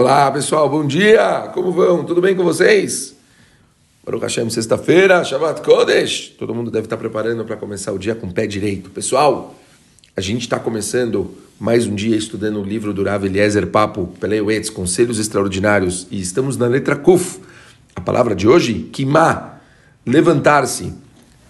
Olá pessoal, bom dia! Como vão? Tudo bem com vocês? Baruch Hashem, sexta-feira, Shabbat Kodesh. Todo mundo deve estar preparando para começar o dia com o pé direito. Pessoal, a gente está começando mais um dia estudando o livro do Rav Eliezer Papo, Peleuetz, Conselhos Extraordinários, e estamos na letra Kuf. A palavra de hoje, Kimá, levantar-se.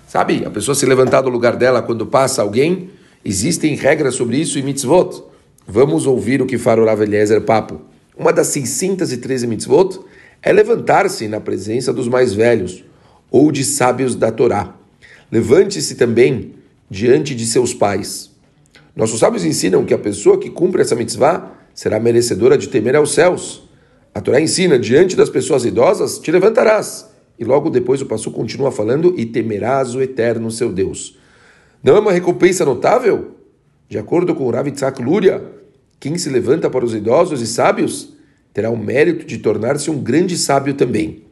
Sabe, a pessoa se levantar do lugar dela quando passa alguém, existem regras sobre isso em mitzvot. Vamos ouvir o que fala o Rav Eliezer Papo. Uma das 613 mitzvot é levantar-se na presença dos mais velhos ou de sábios da Torá. Levante-se também diante de seus pais. Nossos sábios ensinam que a pessoa que cumpre essa mitzvah será merecedora de temer aos céus. A Torá ensina, diante das pessoas idosas, te levantarás. E logo depois o passo continua falando, e temerás o eterno seu Deus. Não é uma recompensa notável? De acordo com Rav Tzak Luria, quem se levanta para os idosos e sábios terá o mérito de tornar-se um grande sábio também.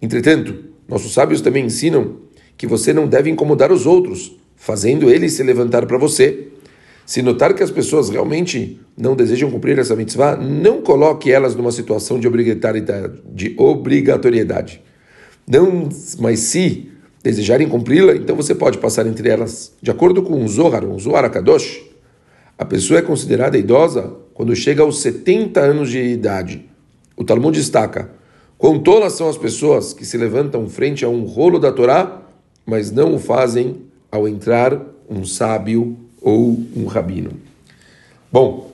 Entretanto, nossos sábios também ensinam que você não deve incomodar os outros, fazendo eles se levantar para você. Se notar que as pessoas realmente não desejam cumprir essa mitzvah, não coloque elas numa situação de obrigatoriedade. De obrigatoriedade. Não, mas se desejarem cumpri-la, então você pode passar entre elas. De acordo com o Zohar, o Zohar Akadosh, a pessoa é considerada idosa quando chega aos 70 anos de idade. O Talmud destaca: quão tolas são as pessoas que se levantam frente a um rolo da Torá, mas não o fazem ao entrar um sábio ou um rabino. Bom,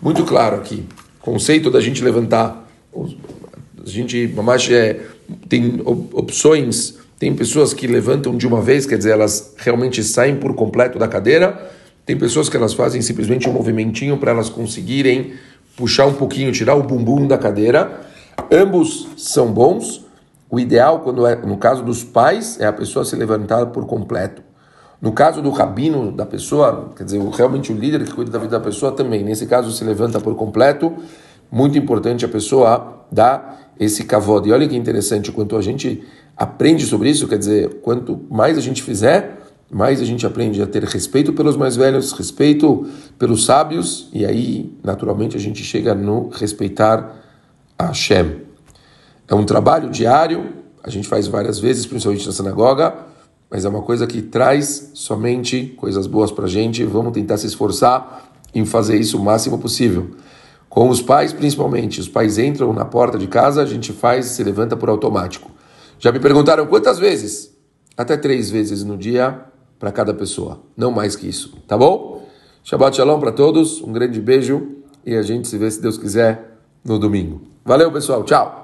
muito claro aqui. Conceito da gente levantar. A gente mais é, tem opções, tem pessoas que levantam de uma vez, quer dizer, elas realmente saem por completo da cadeira tem pessoas que elas fazem simplesmente um movimentinho para elas conseguirem puxar um pouquinho, tirar o bumbum da cadeira. Ambos são bons. O ideal, quando é, no caso dos pais, é a pessoa se levantar por completo. No caso do rabino da pessoa, quer dizer, realmente o líder que cuida da vida da pessoa também, nesse caso se levanta por completo. Muito importante a pessoa dar esse cavode. E olha que interessante, quanto a gente aprende sobre isso, quer dizer, quanto mais a gente fizer, mais a gente aprende a ter respeito pelos mais velhos, respeito pelos sábios, e aí, naturalmente, a gente chega no respeitar a Hashem. É um trabalho diário, a gente faz várias vezes, principalmente na sinagoga, mas é uma coisa que traz somente coisas boas para a gente. Vamos tentar se esforçar em fazer isso o máximo possível. Com os pais, principalmente, os pais entram na porta de casa, a gente faz, se levanta por automático. Já me perguntaram quantas vezes? Até três vezes no dia para cada pessoa, não mais que isso, tá bom? Shabbat Shalom para todos, um grande beijo e a gente se vê, se Deus quiser, no domingo. Valeu, pessoal, tchau!